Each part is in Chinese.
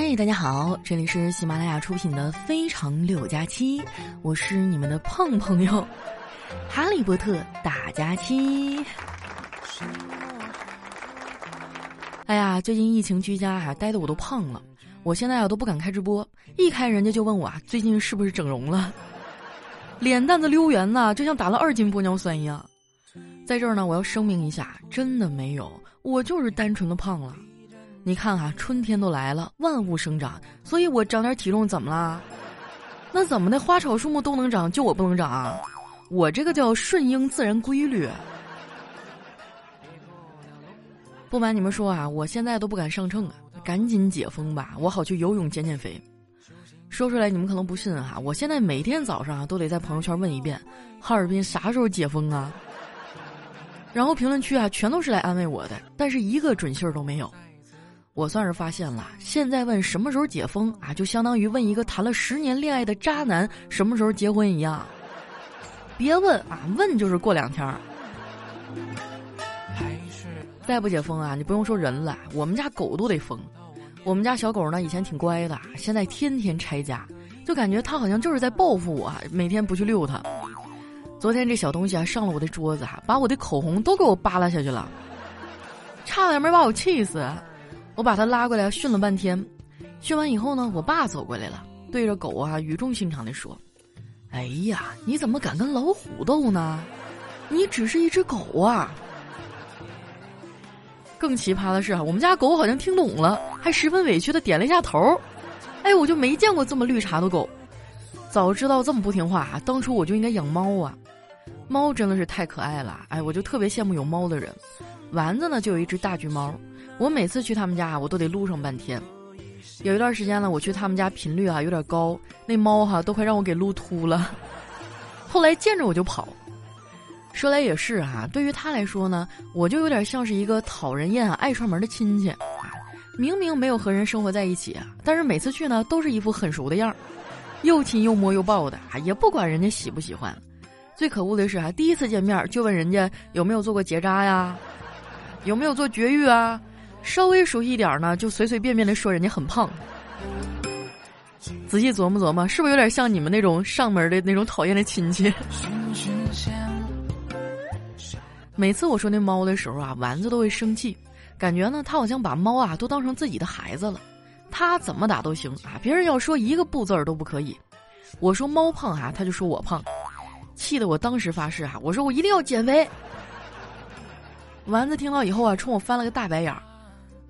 嗨，大家好，这里是喜马拉雅出品的《非常六加七》，我是你们的胖朋友哈利波特大假期。哎呀，最近疫情居家啊，待的我都胖了，我现在啊都不敢开直播，一开人家就问我啊，最近是不是整容了？脸蛋子溜圆呐，就像打了二斤玻尿酸一样。在这儿呢，我要声明一下，真的没有，我就是单纯的胖了。你看哈，春天都来了，万物生长，所以我长点体重怎么啦？那怎么的，花草树木都能长，就我不能长啊？我这个叫顺应自然规律。不瞒你们说啊，我现在都不敢上秤啊，赶紧解封吧，我好去游泳减减肥。说出来你们可能不信哈，我现在每天早上啊都得在朋友圈问一遍，哈尔滨啥时候解封啊？然后评论区啊全都是来安慰我的，但是一个准信儿都没有。我算是发现了，现在问什么时候解封啊，就相当于问一个谈了十年恋爱的渣男什么时候结婚一样。别问啊，问就是过两天儿。再不解封啊，你不用说人了，我们家狗都得疯。我们家小狗呢，以前挺乖的，现在天天拆家，就感觉它好像就是在报复我，每天不去遛它。昨天这小东西啊，上了我的桌子，把我的口红都给我扒拉下去了，差点没把我气死。我把他拉过来训了半天，训完以后呢，我爸走过来了，对着狗啊语重心长地说：“哎呀，你怎么敢跟老虎斗呢？你只是一只狗啊！”更奇葩的是啊，我们家狗好像听懂了，还十分委屈的点了一下头。哎，我就没见过这么绿茶的狗，早知道这么不听话，当初我就应该养猫啊！猫真的是太可爱了，哎，我就特别羡慕有猫的人。丸子呢，就有一只大橘猫。我每次去他们家，我都得撸上半天。有一段时间呢，我去他们家频率啊有点高，那猫哈都快让我给撸秃了。后来见着我就跑。说来也是哈，对于他来说呢，我就有点像是一个讨人厌、爱串门的亲戚。明明没有和人生活在一起啊，但是每次去呢，都是一副很熟的样儿，又亲又摸又抱的啊，也不管人家喜不喜欢。最可恶的是啊，第一次见面就问人家有没有做过结扎呀，有没有做绝育啊。稍微熟悉一点呢，就随随便便的说人家很胖。仔细琢磨琢磨，是不是有点像你们那种上门的那种讨厌的亲戚？每次我说那猫的时候啊，丸子都会生气，感觉呢，他好像把猫啊都当成自己的孩子了，他怎么打都行啊，别人要说一个不字儿都不可以。我说猫胖哈，他就说我胖，气得我当时发誓啊，我说我一定要减肥。丸子听到以后啊，冲我翻了个大白眼儿。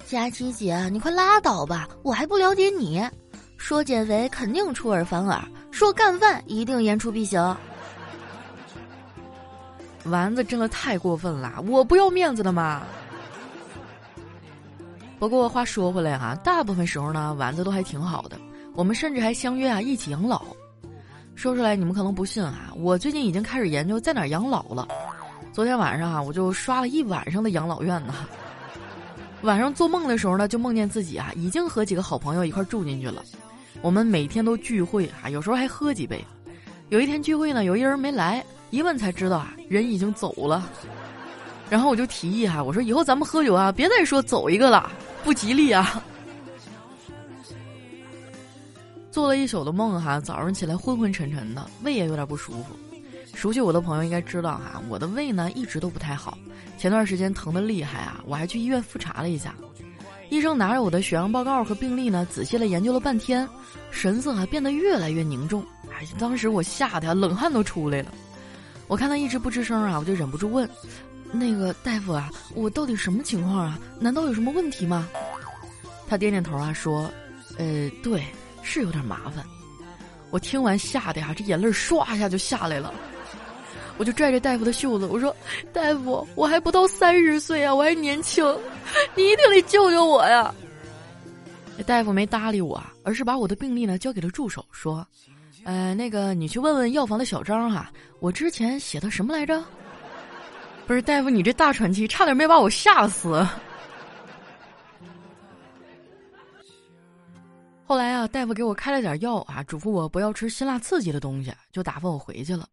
佳琪姐，你快拉倒吧！我还不了解你，说减肥肯定出尔反尔，说干饭一定言出必行。丸子真的太过分了，我不要面子的嘛。不过话说回来哈，大部分时候呢，丸子都还挺好的，我们甚至还相约啊一起养老。说出来你们可能不信啊，我最近已经开始研究在哪养老了。昨天晚上啊，我就刷了一晚上的养老院呢。晚上做梦的时候呢，就梦见自己啊，已经和几个好朋友一块住进去了。我们每天都聚会啊，有时候还喝几杯。有一天聚会呢，有一人没来，一问才知道啊，人已经走了。然后我就提议哈，我说以后咱们喝酒啊，别再说走一个了，不吉利啊。做了一宿的梦哈，早上起来昏昏沉沉的，胃也有点不舒服。熟悉我的朋友应该知道哈，我的胃呢一直都不太好，前段时间疼的厉害啊，我还去医院复查了一下，医生拿着我的血样报告和病历呢，仔细的研究了半天，神色啊变得越来越凝重，哎，当时我吓得冷汗都出来了。我看他一直不吱声啊，我就忍不住问，那个大夫啊，我到底什么情况啊？难道有什么问题吗？他点点头啊，说，呃，对，是有点麻烦。我听完吓得呀，这眼泪唰一下就下来了。我就拽着大夫的袖子，我说：“大夫，我还不到三十岁啊，我还年轻，你一定得救救我呀！”大夫没搭理我，而是把我的病历呢交给了助手，说：“呃，那个你去问问药房的小张哈，我之前写的什么来着？不是大夫，你这大喘气，差点没把我吓死。”后来啊，大夫给我开了点药啊，嘱咐我不要吃辛辣刺激的东西，就打发我回去了。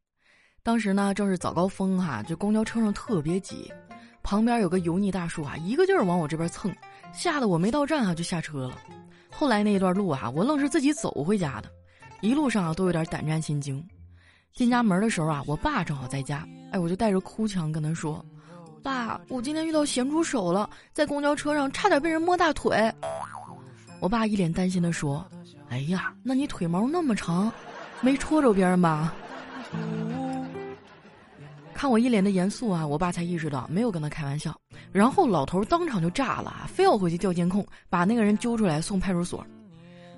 当时呢，正是早高峰哈，这公交车上特别挤，旁边有个油腻大叔啊，一个劲儿往我这边蹭，吓得我没到站啊就下车了。后来那一段路啊，我愣是自己走回家的，一路上啊都有点胆战心惊。进家门的时候啊，我爸正好在家，哎，我就带着哭腔跟他说：“爸，我今天遇到咸猪手了，在公交车上差点被人摸大腿。”我爸一脸担心的说：“哎呀，那你腿毛那么长，没戳着别人吧？”看我一脸的严肃啊，我爸才意识到没有跟他开玩笑，然后老头当场就炸了，非要回去调监控，把那个人揪出来送派出所。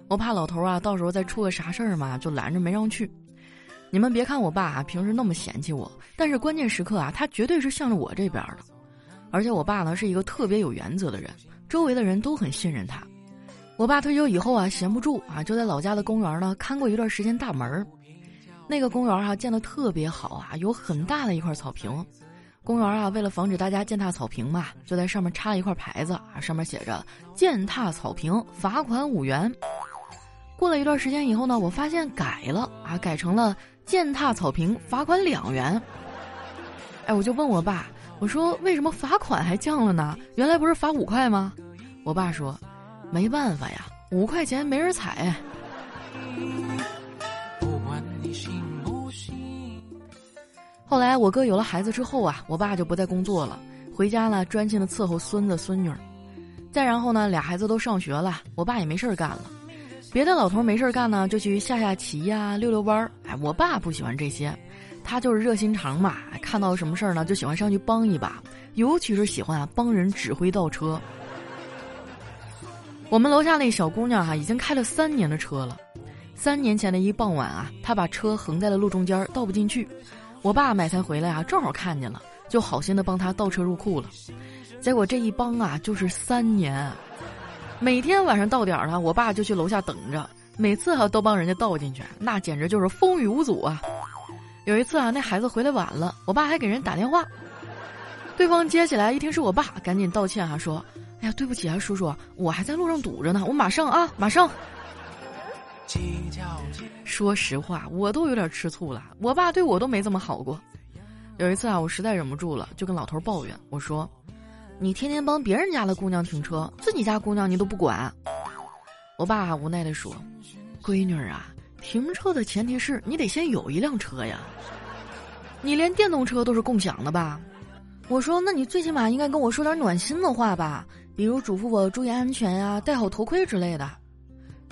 我怕老头啊，到时候再出个啥事儿嘛，就拦着没让去。你们别看我爸啊，平时那么嫌弃我，但是关键时刻啊，他绝对是向着我这边的。而且我爸呢是一个特别有原则的人，周围的人都很信任他。我爸退休以后啊，闲不住啊，就在老家的公园呢看过一段时间大门儿。那个公园啊建的特别好啊，有很大的一块草坪。公园啊为了防止大家践踏草坪嘛，就在上面插了一块牌子啊，上面写着“践踏草坪罚款五元”。过了一段时间以后呢，我发现改了啊，改成了。践踏草坪罚款两元，哎，我就问我爸，我说为什么罚款还降了呢？原来不是罚五块吗？我爸说，没办法呀，五块钱没人踩。后来我哥有了孩子之后啊，我爸就不再工作了，回家了专心的伺候孙子孙女儿。再然后呢，俩孩子都上学了，我爸也没事干了。别的老头没事干呢，就去下下棋呀、溜溜弯儿。哎，我爸不喜欢这些，他就是热心肠嘛。看到什么事儿呢，就喜欢上去帮一把，尤其是喜欢啊帮人指挥倒车。我们楼下那小姑娘哈，已经开了三年的车了。三年前的一傍晚啊，她把车横在了路中间，倒不进去。我爸买菜回来啊，正好看见了，就好心的帮他倒车入库了。结果这一帮啊，就是三年。每天晚上到点儿了，我爸就去楼下等着，每次哈都帮人家倒进去，那简直就是风雨无阻啊。有一次啊，那孩子回来晚了，我爸还给人打电话，对方接起来一听是我爸，赶紧道歉啊，说：“哎呀，对不起啊，叔叔，我还在路上堵着呢，我马上啊，马上。”说实话，我都有点吃醋了，我爸对我都没这么好过。有一次啊，我实在忍不住了，就跟老头抱怨，我说。你天天帮别人家的姑娘停车，自己家姑娘你都不管。我爸无奈地说：“闺女啊，停车的前提是你得先有一辆车呀。你连电动车都是共享的吧？”我说：“那你最起码应该跟我说点暖心的话吧，比如嘱咐我注意安全呀，戴好头盔之类的。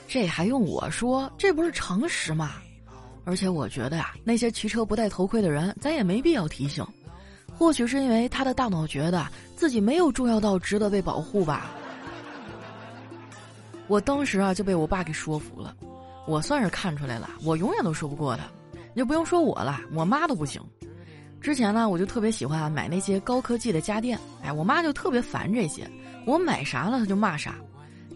这还用我说？这不是常识吗？而且我觉得呀，那些骑车不戴头盔的人，咱也没必要提醒。”或许是因为他的大脑觉得自己没有重要到值得被保护吧。我当时啊就被我爸给说服了，我算是看出来了，我永远都说不过他。你就不用说我了，我妈都不行。之前呢，我就特别喜欢买那些高科技的家电，哎，我妈就特别烦这些，我买啥了她就骂啥。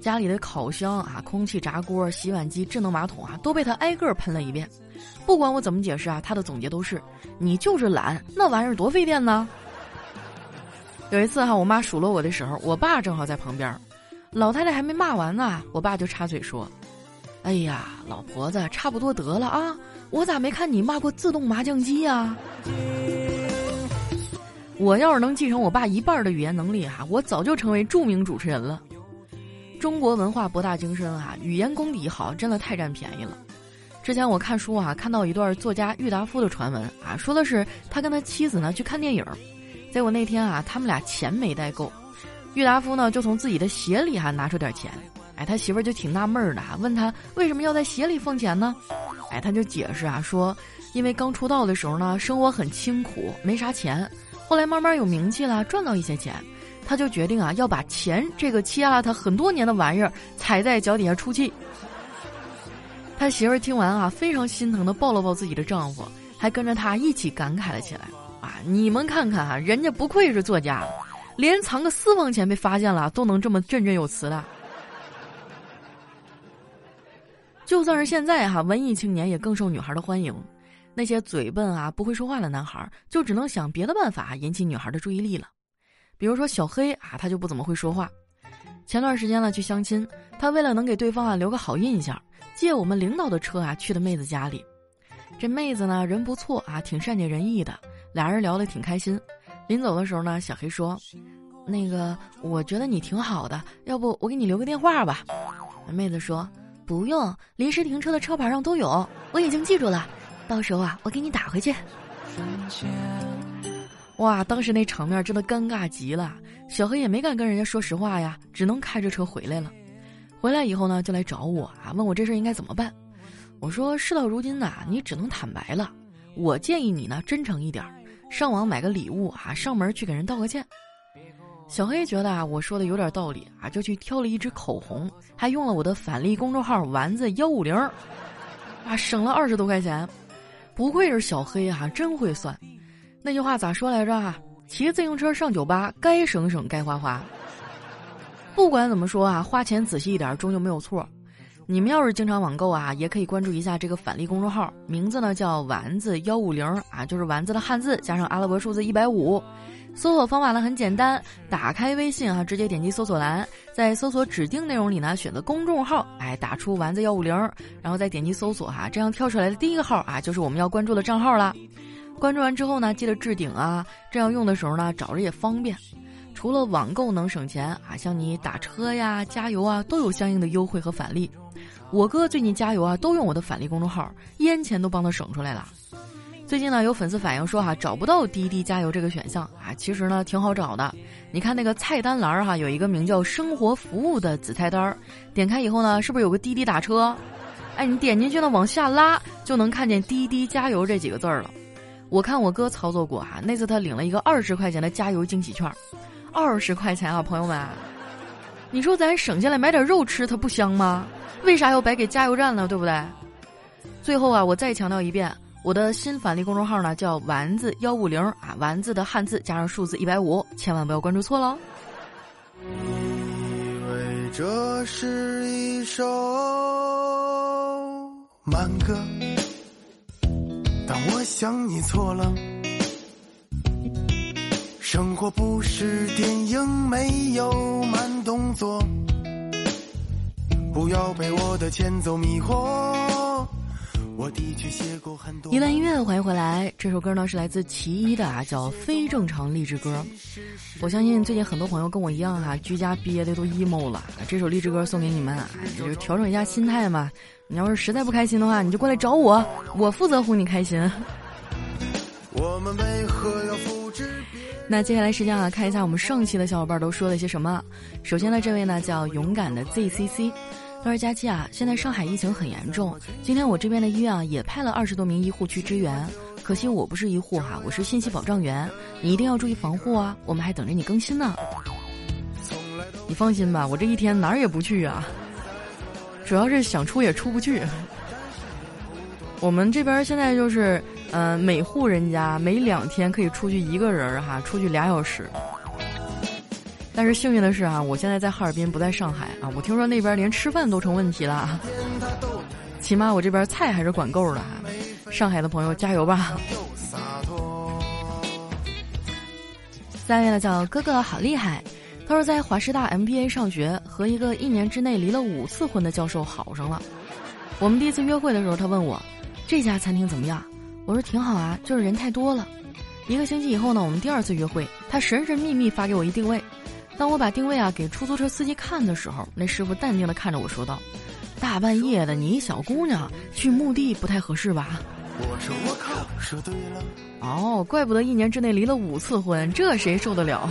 家里的烤箱啊、空气炸锅、洗碗机、智能马桶啊，都被他挨个喷了一遍。不管我怎么解释啊，他的总结都是：你就是懒，那玩意儿多费电呢。有一次哈，我妈数落我的时候，我爸正好在旁边，老太太还没骂完呢，我爸就插嘴说：“哎呀，老婆子，差不多得了啊，我咋没看你骂过自动麻将机呀？”我要是能继承我爸一半的语言能力哈，我早就成为著名主持人了。中国文化博大精深啊，语言功底好，真的太占便宜了。之前我看书啊，看到一段作家郁达夫的传闻啊，说的是他跟他妻子呢去看电影，结果那天啊，他们俩钱没带够，郁达夫呢就从自己的鞋里还拿出点钱，哎，他媳妇儿就挺纳闷的，问他为什么要在鞋里放钱呢？哎，他就解释啊，说因为刚出道的时候呢，生活很清苦，没啥钱，后来慢慢有名气了，赚到一些钱，他就决定啊要把钱这个欺压了他很多年的玩意儿踩在脚底下出气。他媳妇儿听完啊，非常心疼的抱了抱自己的丈夫，还跟着他一起感慨了起来。啊，你们看看啊，人家不愧是作家，连藏个私房钱被发现了都能这么振振有词的。就算是现在哈，文艺青年也更受女孩的欢迎。那些嘴笨啊、不会说话的男孩，就只能想别的办法引起女孩的注意力了。比如说小黑啊，他就不怎么会说话。前段时间呢，去相亲，他为了能给对方啊留个好印象。借我们领导的车啊，去的妹子家里。这妹子呢，人不错啊，挺善解人意的。俩人聊得挺开心。临走的时候呢，小黑说：“那个我觉得你挺好的，要不我给你留个电话吧？妹子说不用，临时停车的车牌上都有，我已经记住了，到时候啊我给你打回去。哇，当时那场面真的尴尬极了，小黑也没敢跟人家说实话呀，只能开着车回来了。回来以后呢，就来找我啊，问我这事应该怎么办。我说事到如今呐，你只能坦白了。我建议你呢，真诚一点，上网买个礼物啊，上门去给人道个歉。小黑觉得啊，我说的有点道理啊，就去挑了一支口红，还用了我的返利公众号丸子幺五零，啊，省了二十多块钱。不愧是小黑啊，真会算。那句话咋说来着啊？骑自行车上酒吧，该省省，该花花。不管怎么说啊，花钱仔细一点，终究没有错。你们要是经常网购啊，也可以关注一下这个返利公众号，名字呢叫丸子幺五零啊，就是丸子的汉字加上阿拉伯数字一百五。搜索方法呢很简单，打开微信啊，直接点击搜索栏，在搜索指定内容里呢选择公众号，哎，打出丸子幺五零，然后再点击搜索哈，这样跳出来的第一个号啊，就是我们要关注的账号了。关注完之后呢，记得置顶啊，这样用的时候呢找着也方便。除了网购能省钱啊，像你打车呀、加油啊，都有相应的优惠和返利。我哥最近加油啊，都用我的返利公众号，烟钱都帮他省出来了。最近呢，有粉丝反映说哈，找不到滴滴加油这个选项啊，其实呢挺好找的。你看那个菜单栏哈，有一个名叫“生活服务”的子菜单儿，点开以后呢，是不是有个滴滴打车？哎，你点进去呢，往下拉就能看见“滴滴加油”这几个字儿了。我看我哥操作过哈，那次他领了一个二十块钱的加油惊喜券，二十块钱啊，朋友们，你说咱省下来买点肉吃，它不香吗？为啥要白给加油站呢？对不对？最后啊，我再强调一遍，我的新返利公众号呢叫丸子幺五零啊，丸子的汉字加上数字一百五，千万不要关注错了。以为这是一首慢歌，但我想你错了。生活不是电影，没有慢动作。不要被我的前奏迷惑。我的确写过很多。一段音乐，欢迎回来。这首歌呢是来自其一的啊，叫《非正常励志歌》。我相信最近很多朋友跟我一样哈，居家憋的都 emo 了。这首励志歌送给你们啊，就调整一下心态嘛。你要是实在不开心的话，你就过来找我，我负责哄你开心。我们为何要复制？那接下来时间啊，看一下我们上期的小伙伴都说了些什么。首先呢，这位呢叫勇敢的 ZCC。他说：“佳期啊，现在上海疫情很严重。今天我这边的医院啊，也派了二十多名医护去支援。可惜我不是医护哈，我是信息保障员。你一定要注意防护啊！我们还等着你更新呢。你放心吧，我这一天哪儿也不去啊。主要是想出也出不去。我们这边现在就是，嗯，每户人家每两天可以出去一个人哈，出去俩小时。”但是幸运的是啊，我现在在哈尔滨，不在上海啊。我听说那边连吃饭都成问题了，起码我这边菜还是管够的。上海的朋友加油吧！下面呢叫哥哥好厉害，他说在华师大 MBA 上学，和一个一年之内离了五次婚的教授好上了。我们第一次约会的时候，他问我这家餐厅怎么样，我说挺好啊，就是人太多了。一个星期以后呢，我们第二次约会，他神神秘秘发给我一定位。当我把定位啊给出租车司机看的时候，那师傅淡定的看着我说道：“大半夜的，你一小姑娘去墓地不太合适吧？”我说：“我靠，说对了。”哦，怪不得一年之内离了五次婚，这谁受得了？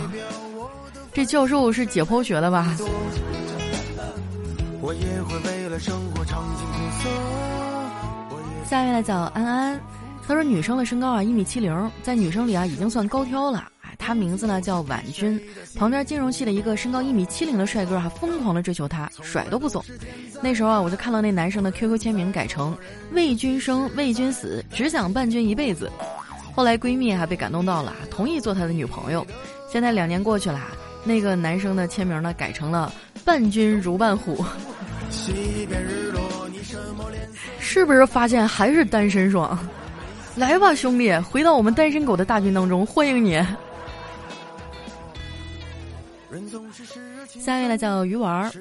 这教授是解剖学的吧？下面来找安安，他说女生的身高啊一米七零，在女生里啊已经算高挑了。他名字呢叫婉君，旁边金融系的一个身高一米七零的帅哥还疯狂的追求她，甩都不走。那时候啊，我就看到那男生的 QQ 签名改成“为君生，为君死，只想伴君一辈子”。后来闺蜜还被感动到了，同意做他的女朋友。现在两年过去了，那个男生的签名呢改成了“伴君如伴虎”。是不是发现还是单身爽？来吧，兄弟，回到我们单身狗的大军当中，欢迎你。下一位呢叫鱼丸儿，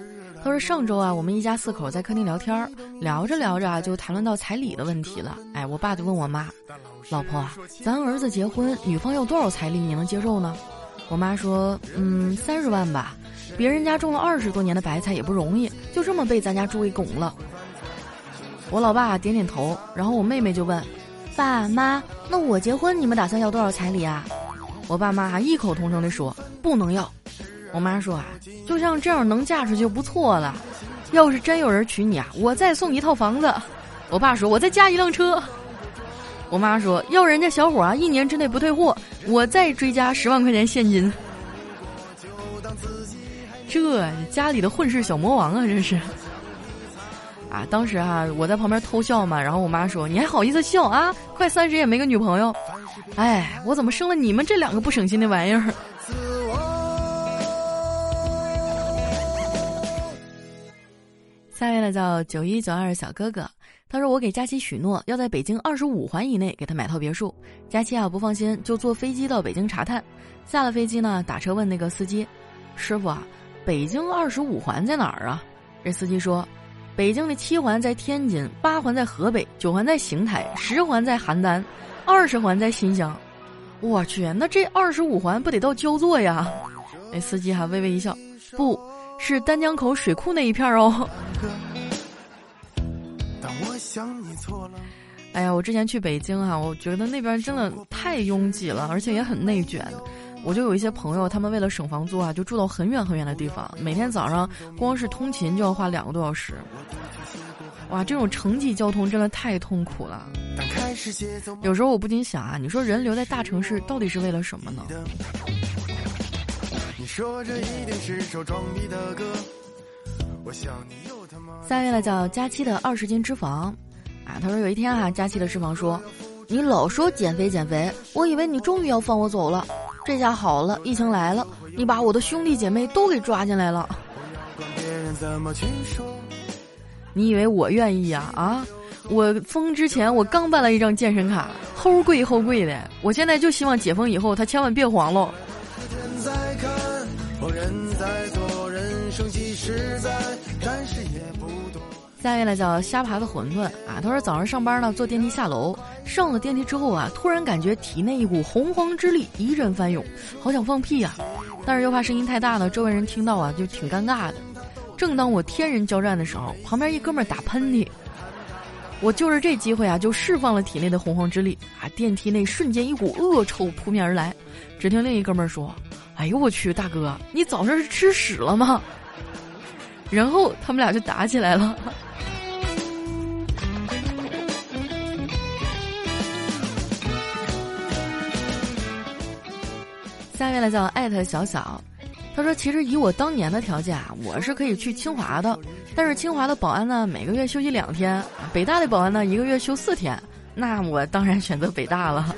他说上周啊，我们一家四口在客厅聊天儿，聊着聊着啊，就谈论到彩礼的问题了。哎，我爸就问我妈：“老婆，咱儿子结婚，女方要多少彩礼你能接受呢？”我妈说：“嗯，三十万吧，别人家种了二十多年的白菜也不容易，就这么被咱家猪给拱了。”我老爸点点头，然后我妹妹就问：“爸妈，那我结婚你们打算要多少彩礼啊？”我爸妈还异口同声地说：“不能要。”我妈说：“啊，就像这样能嫁出去就不错了。要是真有人娶你啊，我再送一套房子。”我爸说：“我再加一辆车。”我妈说：“要人家小伙啊，一年之内不退货，我再追加十万块钱现金。”这家里的混世小魔王啊，这是。啊，当时哈我在旁边偷笑嘛，然后我妈说：“你还好意思笑啊？快三十也没个女朋友，哎，我怎么生了你们这两个不省心的玩意儿？”下位呢叫九一九二小哥哥，他说我给佳琪许诺要在北京二十五环以内给他买套别墅，佳琪啊不放心，就坐飞机到北京查探，下了飞机呢打车问那个司机：“师傅啊，北京二十五环在哪儿啊？”这司机说。北京的七环在天津，八环在河北，九环在邢台，十环在邯郸，二十环在新乡。我去，那这二十五环不得到焦作呀？那司机还微微一笑，不是丹江口水库那一片哦。哎呀，我之前去北京哈，我觉得那边真的太拥挤了，而且也很内卷。我就有一些朋友，他们为了省房租啊，就住到很远很远的地方，每天早上光是通勤就要花两个多小时。哇，这种城际交通真的太痛苦了。有时候我不禁想啊，你说人留在大城市到底是为了什么呢？说这一定是首装逼的歌。我想你又他妈下面呢叫佳期的二十斤脂肪啊，他说有一天啊，佳期的脂肪说：“你老说减肥减肥，我以为你终于要放我走了。”这下好了，疫情来了，你把我的兄弟姐妹都给抓进来了。你以为我愿意呀？啊，我封之前我刚办了一张健身卡，齁贵齁贵的。我现在就希望解封以后他千万别黄喽了。下一位呢叫虾爬的馄饨啊，他说早上上班呢坐电梯下楼，上了电梯之后啊，突然感觉体内一股洪荒之力一阵翻涌，好想放屁呀，但是又怕声音太大呢，周围人听到啊就挺尴尬的。正当我天人交战的时候，旁边一哥们儿打喷嚏，我就是这机会啊就释放了体内的洪荒之力啊，电梯内瞬间一股恶臭扑面而来。只听另一哥们儿说：“哎呦我去，大哥，你早上是吃屎了吗？”然后他们俩就打起来了。下面呢叫艾特小小，他说：“其实以我当年的条件啊，我是可以去清华的，但是清华的保安呢，每个月休息两天；北大的保安呢，一个月休四天。那我当然选择北大了。”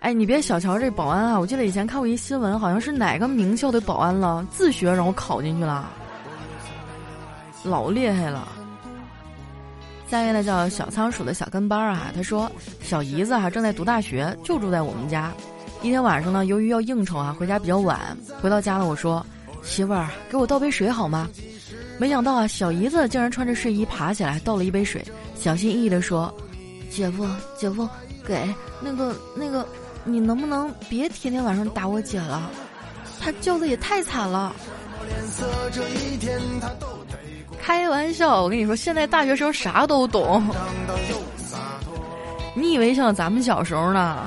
哎，你别小瞧这保安啊！我记得以前看过一新闻，好像是哪个名校的保安了，自学然后考进去了，老厉害了。下一位呢叫小仓鼠的小跟班啊，他说小姨子哈正在读大学，就住在我们家。一天晚上呢，由于要应酬啊，回家比较晚，回到家了，我说媳妇儿给我倒杯水好吗？没想到啊，小姨子竟然穿着睡衣爬起来倒了一杯水，小心翼翼地说：“姐夫，姐夫，给那个那个，你能不能别天天晚上打我姐了？她叫的也太惨了。”开玩笑，我跟你说，现在大学生啥都懂。你以为像咱们小时候呢？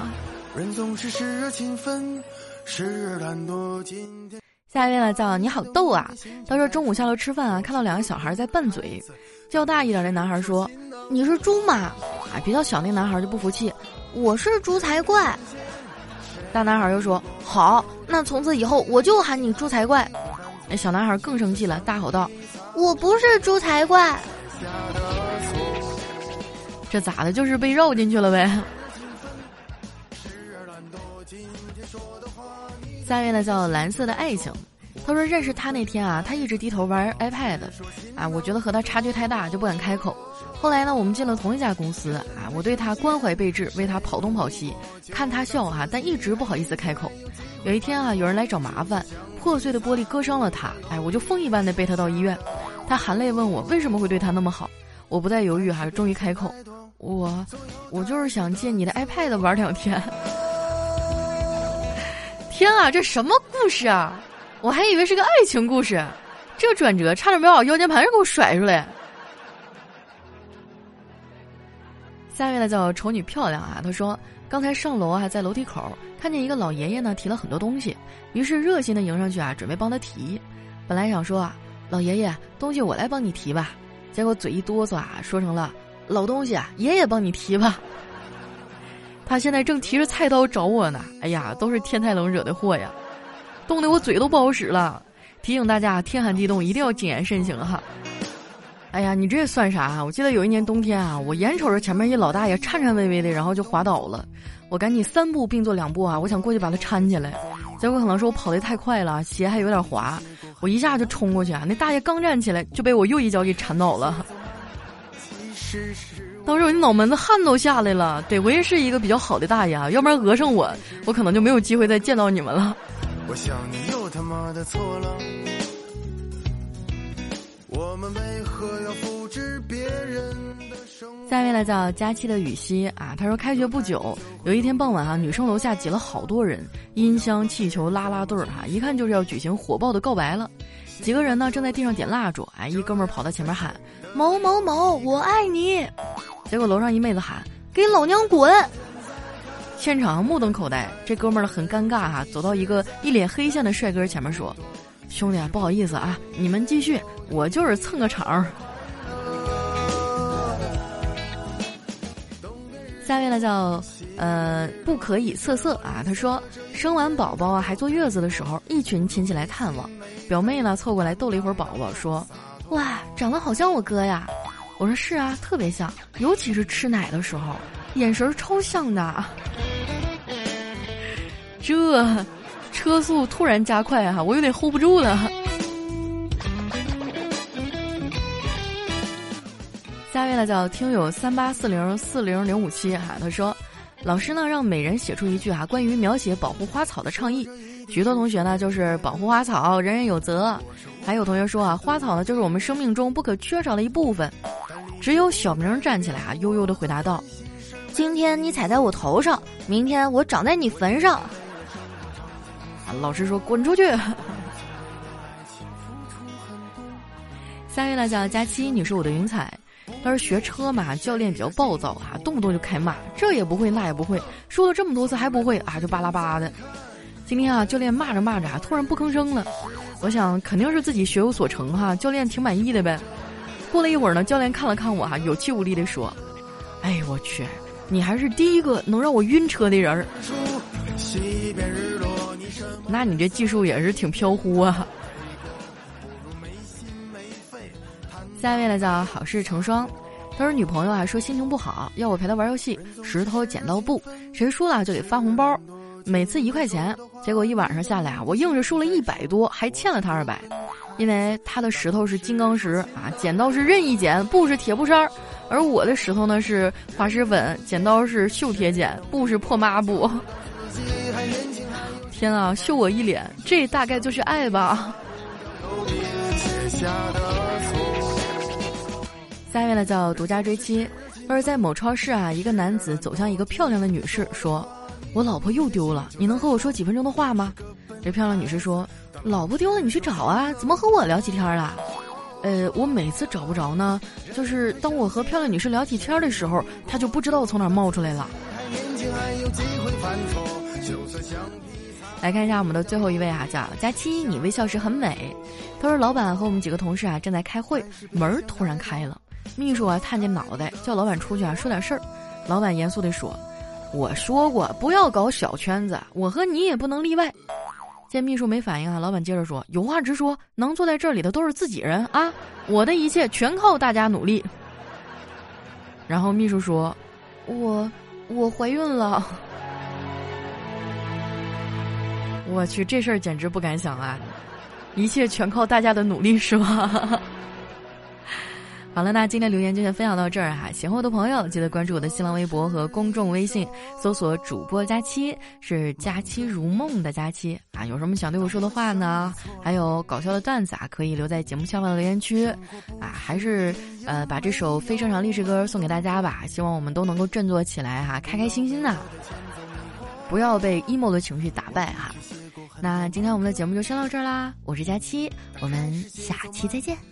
下一位呢叫你好逗啊！他说中午下楼吃饭啊，看到两个小孩在拌嘴。较大一点的男孩说：“你是猪吗？”啊，比较小那男孩就不服气：“我是猪才怪。”大男孩又说：“好，那从此以后我就喊你猪才怪。”那小男孩更生气了，大吼道。我不是猪才怪，这咋的？就是被绕进去了呗。下一位呢叫蓝色的爱情，他说认识他那天啊，他一直低头玩 iPad，啊，我觉得和他差距太大，就不敢开口。后来呢，我们进了同一家公司，啊，我对他关怀备至，为他跑东跑西，看他笑哈，但一直不好意思开口。有一天啊，有人来找麻烦。破碎的玻璃割伤了他，哎，我就风一般的背他到医院。他含泪问我为什么会对他那么好，我不再犹豫，还是终于开口：“我，我就是想借你的 iPad 玩两天。”天啊，这什么故事啊？我还以为是个爱情故事，这转折差点没把我腰间盘给我甩出来。下面呢叫丑女漂亮啊，她说刚才上楼啊，在楼梯口看见一个老爷爷呢提了很多东西，于是热心的迎上去啊，准备帮他提。本来想说啊，老爷爷东西我来帮你提吧，结果嘴一哆嗦啊，说成了老东西啊，爷爷帮你提吧。他现在正提着菜刀找我呢，哎呀，都是天太冷惹的祸呀，冻得我嘴都不好使了。提醒大家，天寒地冻一定要谨言慎行哈。哎呀，你这算啥？我记得有一年冬天啊，我眼瞅着前面一老大爷颤颤巍巍的，然后就滑倒了，我赶紧三步并作两步啊，我想过去把他搀起来，结果可能是我跑得太快了，鞋还有点滑，我一下就冲过去啊，那大爷刚站起来就被我又一脚给铲倒了。当时我那脑门子汗都下来了，得亏是一个比较好的大爷啊，要不然讹上我，我可能就没有机会再见到你们了。我想你又他妈的错了。我们为何要复制别人的生活？下面来叫佳期的雨熙啊，他说开学不久，有一天傍晚啊，女生楼下挤了好多人，音箱、气球、拉拉队儿哈，一看就是要举行火爆的告白了。几个人呢正在地上点蜡烛，哎，一哥们儿跑到前面喊某某某，我爱你。结果楼上一妹子喊给老娘滚！现场目瞪口呆，这哥们儿很尴尬哈，走到一个一脸黑线的帅哥前面说。兄弟，不好意思啊，你们继续，我就是蹭个场。下面呢叫呃不可以色色啊，他说生完宝宝啊还坐月子的时候，一群亲戚来探望，表妹呢凑过来逗了一会儿宝宝，说哇长得好像我哥呀，我说是啊，特别像，尤其是吃奶的时候，眼神超像的，这。车速突然加快哈，我有点 hold 不住了。下位呢叫听友三八四零四零零五七哈，他说，老师呢让每人写出一句哈关于描写保护花草的倡议，许多同学呢就是保护花草，人人有责。还有同学说啊，花草呢就是我们生命中不可缺少的一部分。只有小明站起来啊，悠悠的回答道：“今天你踩在我头上，明天我长在你坟上。”老师说：“滚出去！”下一位呢叫佳期，你是我的云彩。当时学车嘛，教练比较暴躁啊，动不动就开骂，这也不会那也不会，说了这么多次还不会啊，就巴拉巴拉的。今天啊，教练骂着骂着啊，突然不吭声了。我想肯定是自己学有所成哈，教练挺满意的呗。过了一会儿呢，教练看了看我哈，有气无力的说：“哎我去，你还是第一个能让我晕车的人儿。”那你这技术也是挺飘忽啊！下一位呢叫好事成双，他说女朋友啊说心情不好，要我陪她玩游戏，石头剪刀布，谁输了就给发红包，每次一块钱。结果一晚上下来啊，我硬是输了一百多，还欠了他二百，因为他的石头是金刚石啊，剪刀是任意剪，布是铁布衫儿，而我的石头呢是滑石粉，剪刀是锈铁剪，布是破抹布。天啊，秀我一脸，这大概就是爱吧。下面呢叫独家追妻，是在某超市啊，一个男子走向一个漂亮的女士，说：“我老婆又丢了，你能和我说几分钟的话吗？”这漂亮女士说：“老婆丢了，你去找啊，怎么和我聊起天了？”呃，我每次找不着呢，就是当我和漂亮女士聊起天的时候，她就不知道从哪冒出来了。来看一下我们的最后一位啊，叫佳期，你微笑时很美。他说老板和我们几个同事啊正在开会，门儿突然开了，秘书啊探进脑袋叫老板出去啊说点事儿。老板严肃地说：“我说过不要搞小圈子，我和你也不能例外。”见秘书没反应啊，老板接着说：“有话直说，能坐在这里的都是自己人啊，我的一切全靠大家努力。”然后秘书说：“我我怀孕了。”我去，这事儿简直不敢想啊！一切全靠大家的努力，是吧？好了，那今天留言就先分享到这儿哈。喜欢我的朋友，记得关注我的新浪微博和公众微信，搜索“主播佳期”，是“佳期如梦”的佳期啊。有什么想对我说的话呢？还有搞笑的段子啊，可以留在节目下方的留言区啊。还是呃，把这首非正常励志歌送给大家吧。希望我们都能够振作起来哈，开开心心的，不要被 emo 的情绪打败哈。那今天我们的节目就先到这儿啦，我是佳期，我们下期再见。